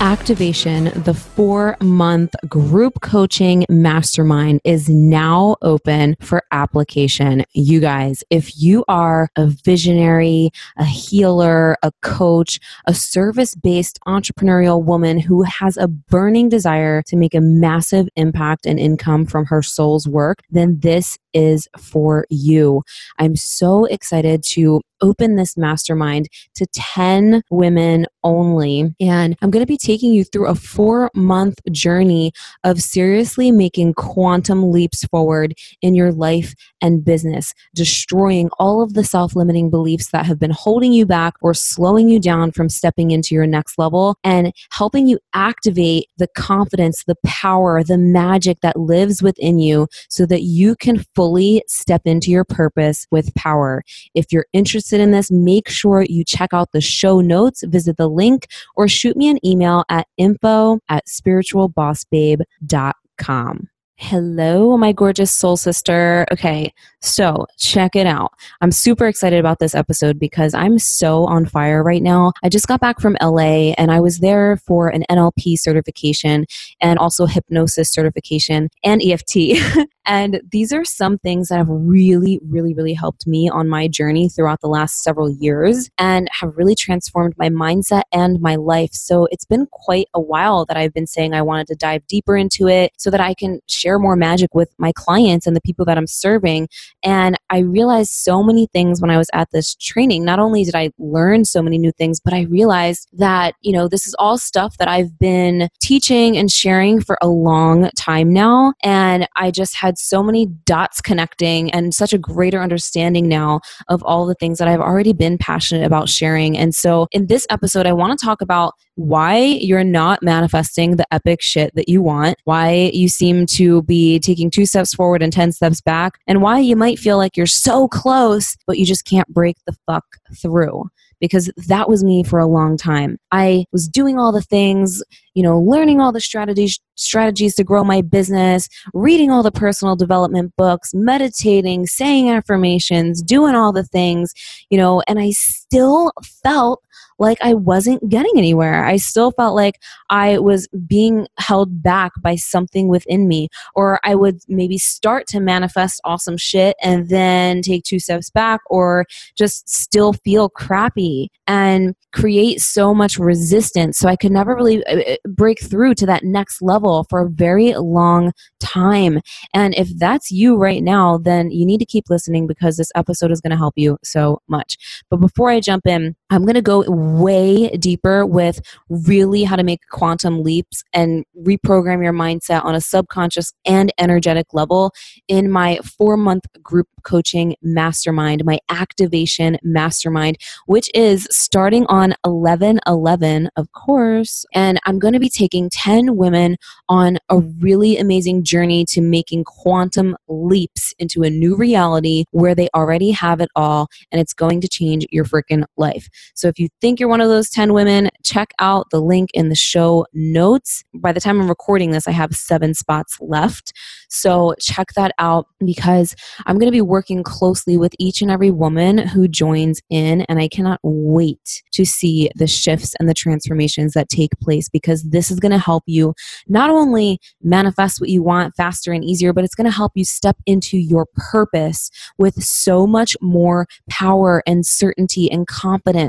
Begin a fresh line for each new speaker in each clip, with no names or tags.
activation, the four month group coaching mastermind is now open for application. You guys, if you are a visionary, a healer, a coach, a service based entrepreneurial woman who has a burning desire to make a massive impact and income from her soul's work, then this is for you. I'm so excited to open this mastermind to 10 women only. And I'm going to be taking you through a four month journey of seriously making quantum leaps forward in your life and business, destroying all of the self limiting beliefs that have been holding you back or slowing you down from stepping into your next level, and helping you activate the confidence, the power, the magic that lives within you so that you can fully step into your purpose with power. If you're interested in this, make sure you check out the show notes, visit the link, or shoot me an email at info at spiritualbossbabe.com. Hello, my gorgeous soul sister. Okay, so check it out. I'm super excited about this episode because I'm so on fire right now. I just got back from LA and I was there for an NLP certification and also hypnosis certification and EFT. And these are some things that have really, really, really helped me on my journey throughout the last several years and have really transformed my mindset and my life. So it's been quite a while that I've been saying I wanted to dive deeper into it so that I can share more magic with my clients and the people that I'm serving. And I realized so many things when I was at this training. Not only did I learn so many new things, but I realized that, you know, this is all stuff that I've been teaching and sharing for a long time now. And I just had so many dots connecting and such a greater understanding now of all the things that I've already been passionate about sharing. And so in this episode, I want to talk about why you're not manifesting the epic shit that you want, why you seem to be taking two steps forward and 10 steps back, and why you might feel like you're so close, but you just can't break the fuck through because that was me for a long time. I was doing all the things, you know, learning all the strategies strategies to grow my business, reading all the personal development books, meditating, saying affirmations, doing all the things, you know, and I still felt like I wasn't getting anywhere. I still felt like I was being held back by something within me, or I would maybe start to manifest awesome shit and then take two steps back, or just still feel crappy and create so much resistance. So I could never really uh, uh, break through to that next level for a very long time. And if that's you right now, then you need to keep listening because this episode is going to help you so much. But before I jump in, I'm going to go way deeper with really how to make quantum leaps and reprogram your mindset on a subconscious and energetic level in my four month group coaching mastermind, my activation mastermind, which is starting on 11 11, of course. And I'm going to be taking 10 women on a really amazing journey to making quantum leaps into a new reality where they already have it all and it's going to change your freaking life. So if you think you're one of those 10 women, check out the link in the show notes. By the time I'm recording this, I have seven spots left. So check that out because I'm going to be working closely with each and every woman who joins in, and I cannot wait to see the shifts and the transformations that take place because this is going to help you not only manifest what you want faster and easier, but it's going to help you step into your purpose with so much more power and certainty and confidence,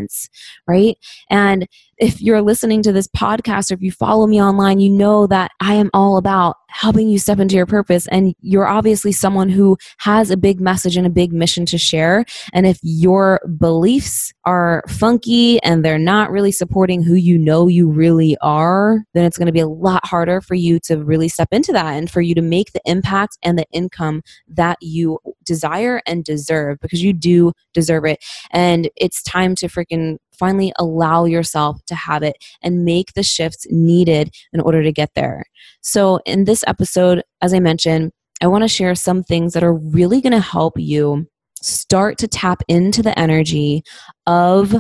right? And if you're listening to this podcast or if you follow me online, you know that I am all about helping you step into your purpose. And you're obviously someone who has a big message and a big mission to share. And if your beliefs are funky and they're not really supporting who you know you really are, then it's going to be a lot harder for you to really step into that and for you to make the impact and the income that you desire and deserve because you do deserve it. And it's time to freaking finally allow yourself to have it and make the shifts needed in order to get there. So, in this episode, as I mentioned, I want to share some things that are really going to help you start to tap into the energy of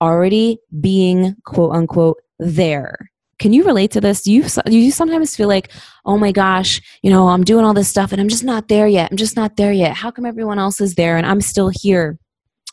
already being quote unquote there. Can you relate to this? Do you do you sometimes feel like, "Oh my gosh, you know, I'm doing all this stuff and I'm just not there yet. I'm just not there yet. How come everyone else is there and I'm still here?"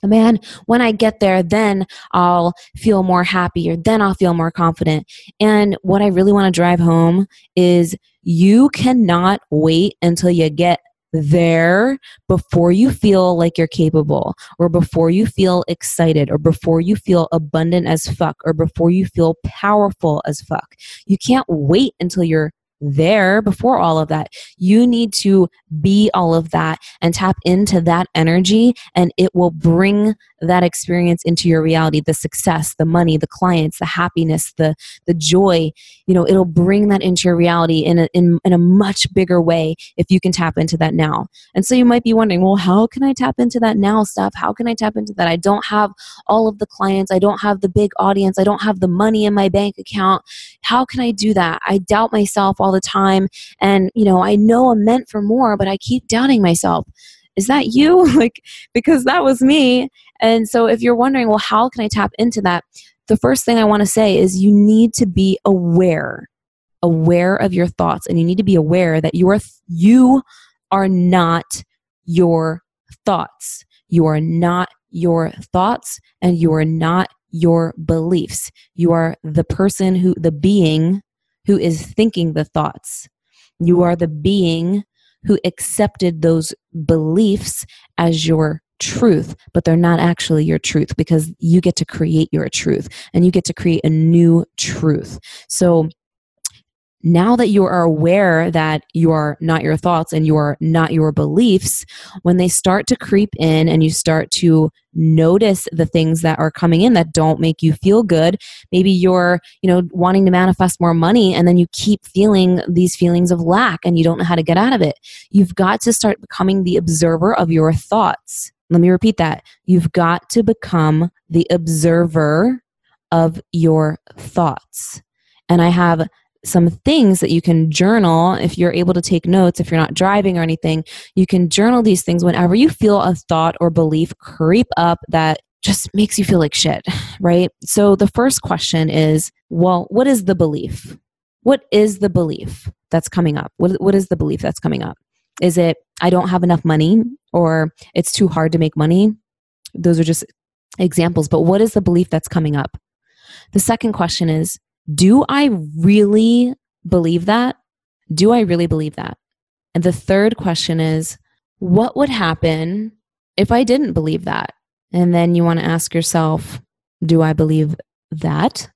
Man, when I get there, then I'll feel more happy or then I'll feel more confident. And what I really want to drive home is you cannot wait until you get there before you feel like you're capable or before you feel excited or before you feel abundant as fuck or before you feel powerful as fuck. You can't wait until you're there before all of that. You need to be all of that and tap into that energy, and it will bring that experience into your reality the success, the money, the clients, the happiness, the, the joy. You know, it'll bring that into your reality in a, in, in a much bigger way if you can tap into that now. And so you might be wondering, well, how can I tap into that now stuff? How can I tap into that? I don't have all of the clients, I don't have the big audience, I don't have the money in my bank account. How can I do that? I doubt myself all the time and you know i know i'm meant for more but i keep doubting myself is that you like because that was me and so if you're wondering well how can i tap into that? The first thing i want to say is you need to be aware aware of your thoughts and you need to be aware that you are you are not your thoughts. You are not your thoughts and you are not your beliefs. You are the person who the being who is thinking the thoughts. You are the being who accepted those beliefs as your truth, but they're not actually your truth because you get to create your truth and you get to create a new truth. So now that you are aware that you are not your thoughts and you are not your beliefs, when they start to creep in and you start to notice the things that are coming in that don't make you feel good, maybe you're, you know, wanting to manifest more money and then you keep feeling these feelings of lack and you don't know how to get out of it. You've got to start becoming the observer of your thoughts. Let me repeat that. You've got to become the observer of your thoughts. And I have some things that you can journal if you're able to take notes if you're not driving or anything. You can journal these things whenever you feel a thought or belief creep up that just makes you feel like shit right? So the first question is well what is the belief? What is the belief that's coming up? What, what is the belief that's coming up? Is it i don't have enough money or it's too hard to make money those are just examples but what is the belief that's coming up the second question is do I really believe that? Do I really believe that? And the third question is, what would happen if I didn't believe that? And then you want to ask yourself, do I believe that?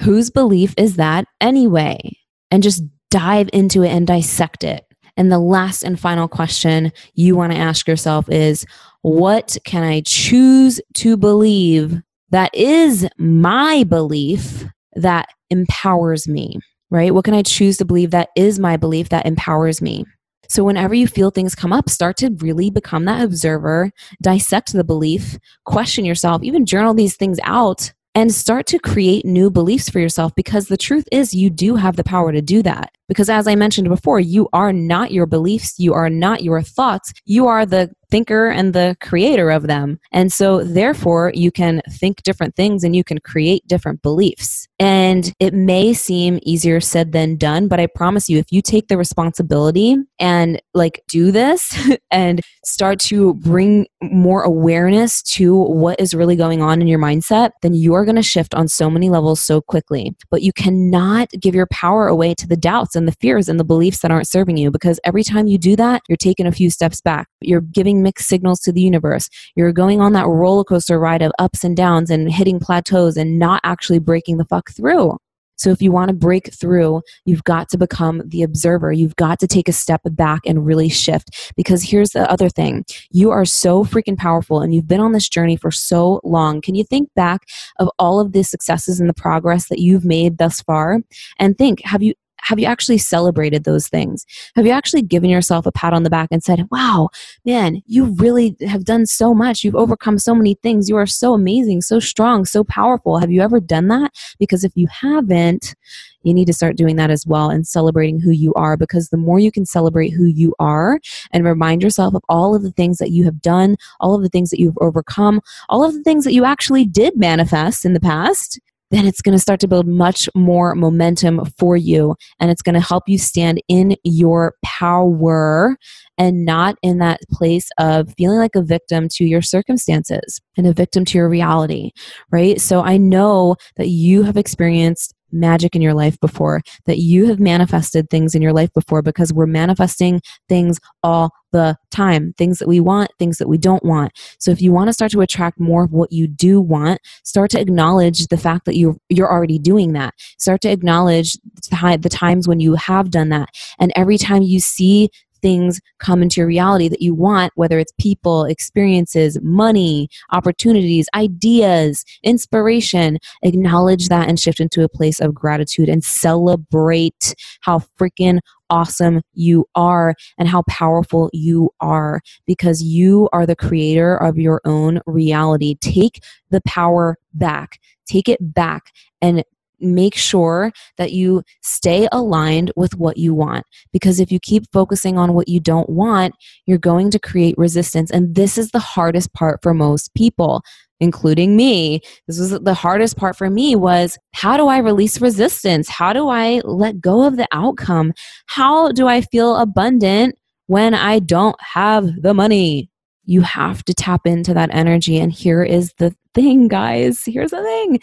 Whose belief is that anyway? And just dive into it and dissect it. And the last and final question you want to ask yourself is, what can I choose to believe that is my belief that empowers me, right? What can I choose to believe that is my belief that empowers me? So, whenever you feel things come up, start to really become that observer, dissect the belief, question yourself, even journal these things out, and start to create new beliefs for yourself because the truth is you do have the power to do that. Because as I mentioned before, you are not your beliefs, you are not your thoughts, you are the thinker and the creator of them. And so, therefore, you can think different things and you can create different beliefs. And it may seem easier said than done, but I promise you, if you take the responsibility and like do this and start to bring more awareness to what is really going on in your mindset, then you are going to shift on so many levels so quickly. But you cannot give your power away to the doubts and the fears and the beliefs that aren't serving you because every time you do that, you're taking a few steps back. You're giving mixed signals to the universe. You're going on that roller coaster ride of ups and downs and hitting plateaus and not actually breaking the fuck through. So, if you want to break through, you've got to become the observer. You've got to take a step back and really shift. Because here's the other thing you are so freaking powerful and you've been on this journey for so long. Can you think back of all of the successes and the progress that you've made thus far? And think, have you have you actually celebrated those things? Have you actually given yourself a pat on the back and said, wow, man, you really have done so much. You've overcome so many things. You are so amazing, so strong, so powerful. Have you ever done that? Because if you haven't, you need to start doing that as well and celebrating who you are because the more you can celebrate who you are and remind yourself of all of the things that you have done, all of the things that you've overcome, all of the things that you actually did manifest in the past, then it's going to start to build much more momentum for you and it's going to help you stand in your power and not in that place of feeling like a victim to your circumstances and a victim to your reality, right? So I know that you have experienced magic in your life before, that you have manifested things in your life before because we're manifesting things all the time things that we want, things that we don't want. So if you want to start to attract more of what you do want, start to acknowledge the fact that you're, you're already doing that. Start to acknowledge the times when you have done that. And every time you see things come into your reality that you want, whether it's people, experiences, money, opportunities, ideas, inspiration, acknowledge that and shift into a place of gratitude and celebrate how freaking awesome you are and how powerful you are because you are the creator of your own reality. Take the power back. Take it back and make sure that you stay aligned with what you want. Because if you keep focusing on what you don't want, you're going to create resistance. And this is the hardest part for most people including me. This was the hardest part for me was how do i release resistance? How do i let go of the outcome? How do i feel abundant when i don't have the money? You have to tap into that energy and here is the thing guys. Here's the thing.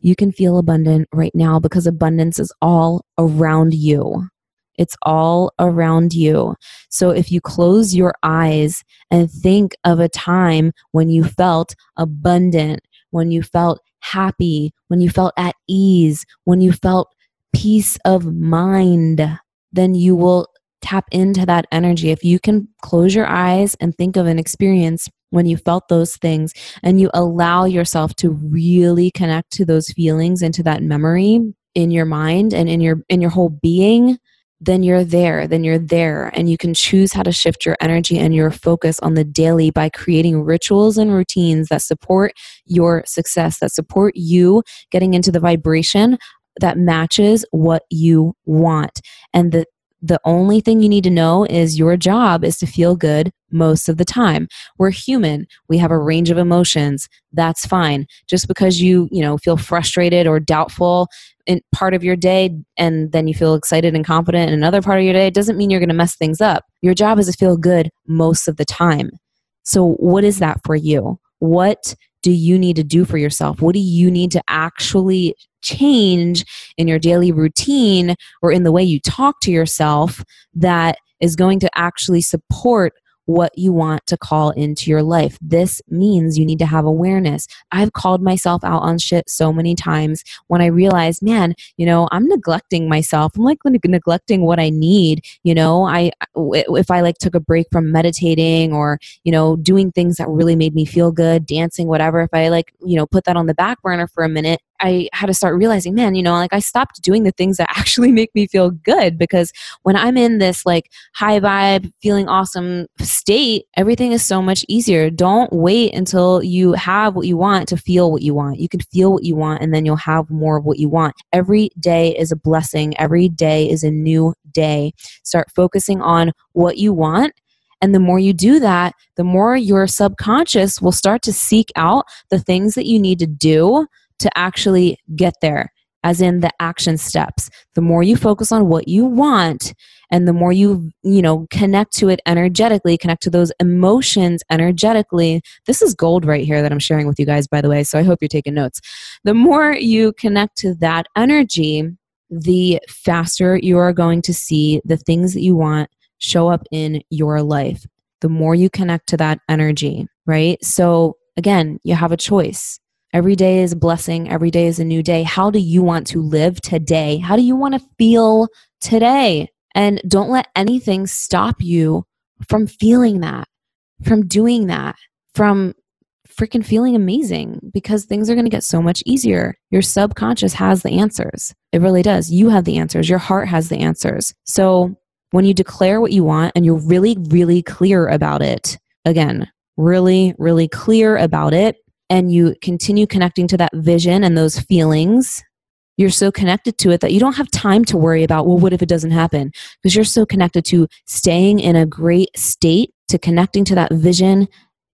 You can feel abundant right now because abundance is all around you. It's all around you. So if you close your eyes and think of a time when you felt abundant, when you felt happy, when you felt at ease, when you felt peace of mind, then you will tap into that energy. If you can close your eyes and think of an experience when you felt those things and you allow yourself to really connect to those feelings and to that memory in your mind and in your in your whole being then you're there then you're there. And you can choose how to shift your energy and your focus on the daily by creating rituals and routines that support your success that support you getting into the vibration that matches what you want. And the the only thing you need to know is your job is to feel good most of the time. We're human. We have a range of emotions. That's fine. Just because you, you know, feel frustrated or doubtful in part of your day and then you feel excited and confident in another part of your day doesn't mean you're going to mess things up. Your job is to feel good most of the time. So what is that for you? What do you need to do for yourself? What do you need to actually change in your daily routine or in the way you talk to yourself that is going to actually support what you want to call into your life. This means you need to have awareness. I've called myself out on shit so many times when I realized, man, you know, I'm neglecting myself. I'm like neglecting what I need. You know, I if I like took a break from meditating or you know doing things that really made me feel good, dancing, whatever. If I like you know put that on the back burner for a minute, I had to start realizing, man, you know, like I stopped doing the things that actually make me feel good because when I'm in this like high vibe, feeling awesome state, everything is so much easier. Don't wait until you have what you want to feel what you want. You can feel what you want and then you'll have more of what you want. Every day is a blessing, every day is a new day. Start focusing on what you want and the more you do that, the more your subconscious will start to seek out the things that you need to do to actually get there as in the action steps the more you focus on what you want and the more you you know connect to it energetically connect to those emotions energetically this is gold right here that i'm sharing with you guys by the way so i hope you're taking notes the more you connect to that energy the faster you are going to see the things that you want show up in your life. The more you connect to that energy, right? So, again, you have a choice. Every day is a blessing. Every day is a new day. How do you want to live today? How do you want to feel today? And don't let anything stop you from feeling that, from doing that, from freaking feeling amazing because things are going to get so much easier. Your subconscious has the answers. It really does. You have the answers. Your heart has the answers. So when you declare what you want and you're really, really clear about it, again, really, really clear about it, and you continue connecting to that vision and those feelings, you're so connected to it that you don't have time to worry about, well, what if it doesn't happen? Because you're so connected to staying in a great state, to connecting to that vision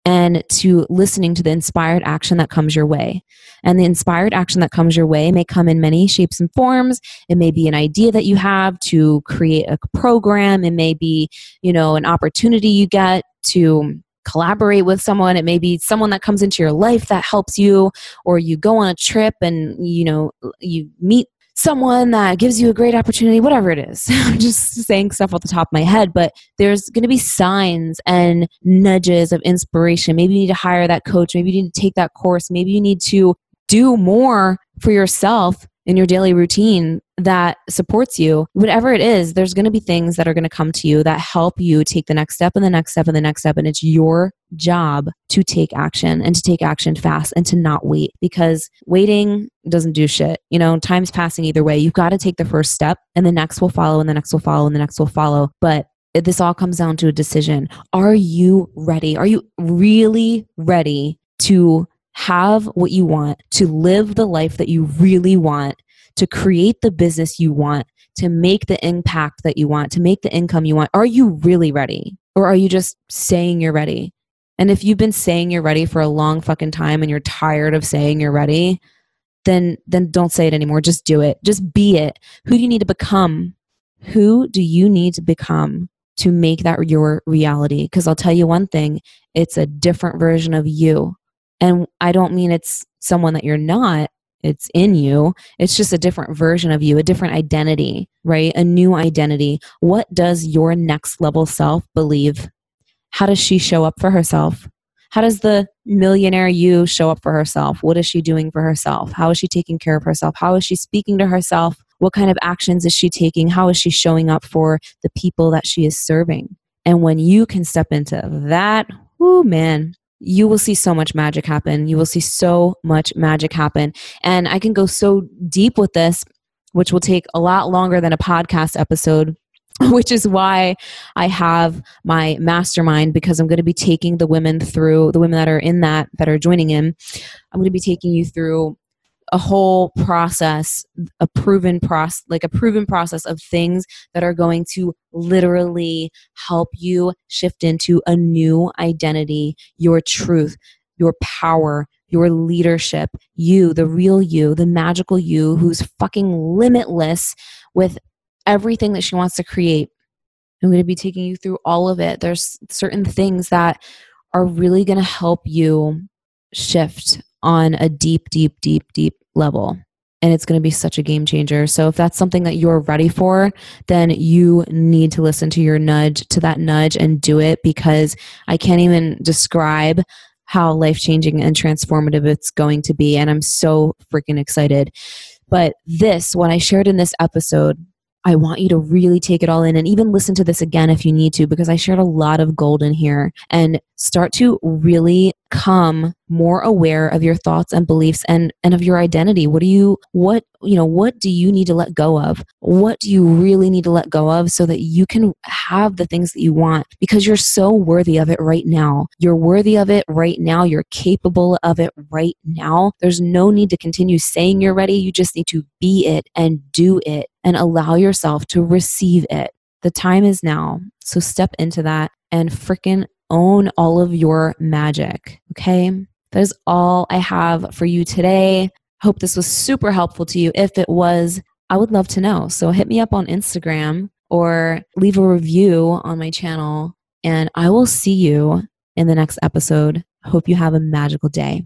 and to listening to the inspired action that comes your way. And the inspired action that comes your way may come in many shapes and forms. It may be an idea that you have to create a program. It may be, you know, an opportunity you get to collaborate with someone it may be someone that comes into your life that helps you or you go on a trip and you know you meet someone that gives you a great opportunity, whatever it is. I'm just saying stuff off the top of my head, but there's going to be signs and nudges of inspiration. Maybe you need to hire that coach. Maybe you need to take that course. Maybe you need to do more for yourself in your daily routine that supports you, whatever it is, there's going to be things that are going to come to you that help you take the next step and the next step and the next step. And it's your job to take action and to take action fast and to not wait because waiting doesn't do shit. You know, time's passing either way. You've got to take the first step and the next will follow and the next will follow and the next will follow. But this all comes down to a decision. Are you ready? Are you really ready to have what you want, to live the life that you really want, to create the business you want, to make the impact that you want, to make the income you want. Are you really ready? Or are you just saying you're ready? And if you've been saying you're ready for a long fucking time and you're tired of saying you're ready, then then don't say it anymore. Just do it. Just be it. Who do you need to become? Who do you need to become to make that your reality? Because I'll tell you one thing, it's a different version of you. And I don't mean it's someone that you're not, it's in you. It's just a different version of you, a different identity, right? A new identity. What does your next level self believe? How does she show up for herself? How does the millionaire you show up for herself? What is she doing for herself? How is she taking care of herself? How is she speaking to herself? What kind of actions is she taking? How is she showing up for the people that she is serving? And when you can step into that, oh man, you will see so much magic happen. You will see so much magic happen. And I can go so deep with this, which will take a lot longer than a podcast episode, which is why I have my mastermind because I'm going to be taking the women through, the women that are in that, that are joining in. I'm going to be taking you through a whole process a proven process like a proven process of things that are going to literally help you shift into a new identity your truth your power your leadership you the real you the magical you who's fucking limitless with everything that she wants to create. I'm going to be taking you through all of it. There's certain things that are really going to help you shift on a deep, deep, deep, deep level. And it's going to be such a game changer. So, if that's something that you're ready for, then you need to listen to your nudge, to that nudge, and do it because I can't even describe how life changing and transformative it's going to be. And I'm so freaking excited. But this, what I shared in this episode, I want you to really take it all in and even listen to this again if you need to, because I shared a lot of gold in here and start to really come more aware of your thoughts and beliefs and and of your identity? What do you what you know what do you need to let go of? What do you really need to let go of so that you can have the things that you want? Because you're so worthy of it right now. You're worthy of it right now. You're capable of it right now. There's no need to continue saying you're ready. You just need to be it and do it and allow yourself to receive it. The time is now. So step into that and freaking own all of your magic. Okay. That is all I have for you today. Hope this was super helpful to you. If it was, I would love to know. So hit me up on Instagram or leave a review on my channel, and I will see you in the next episode. Hope you have a magical day.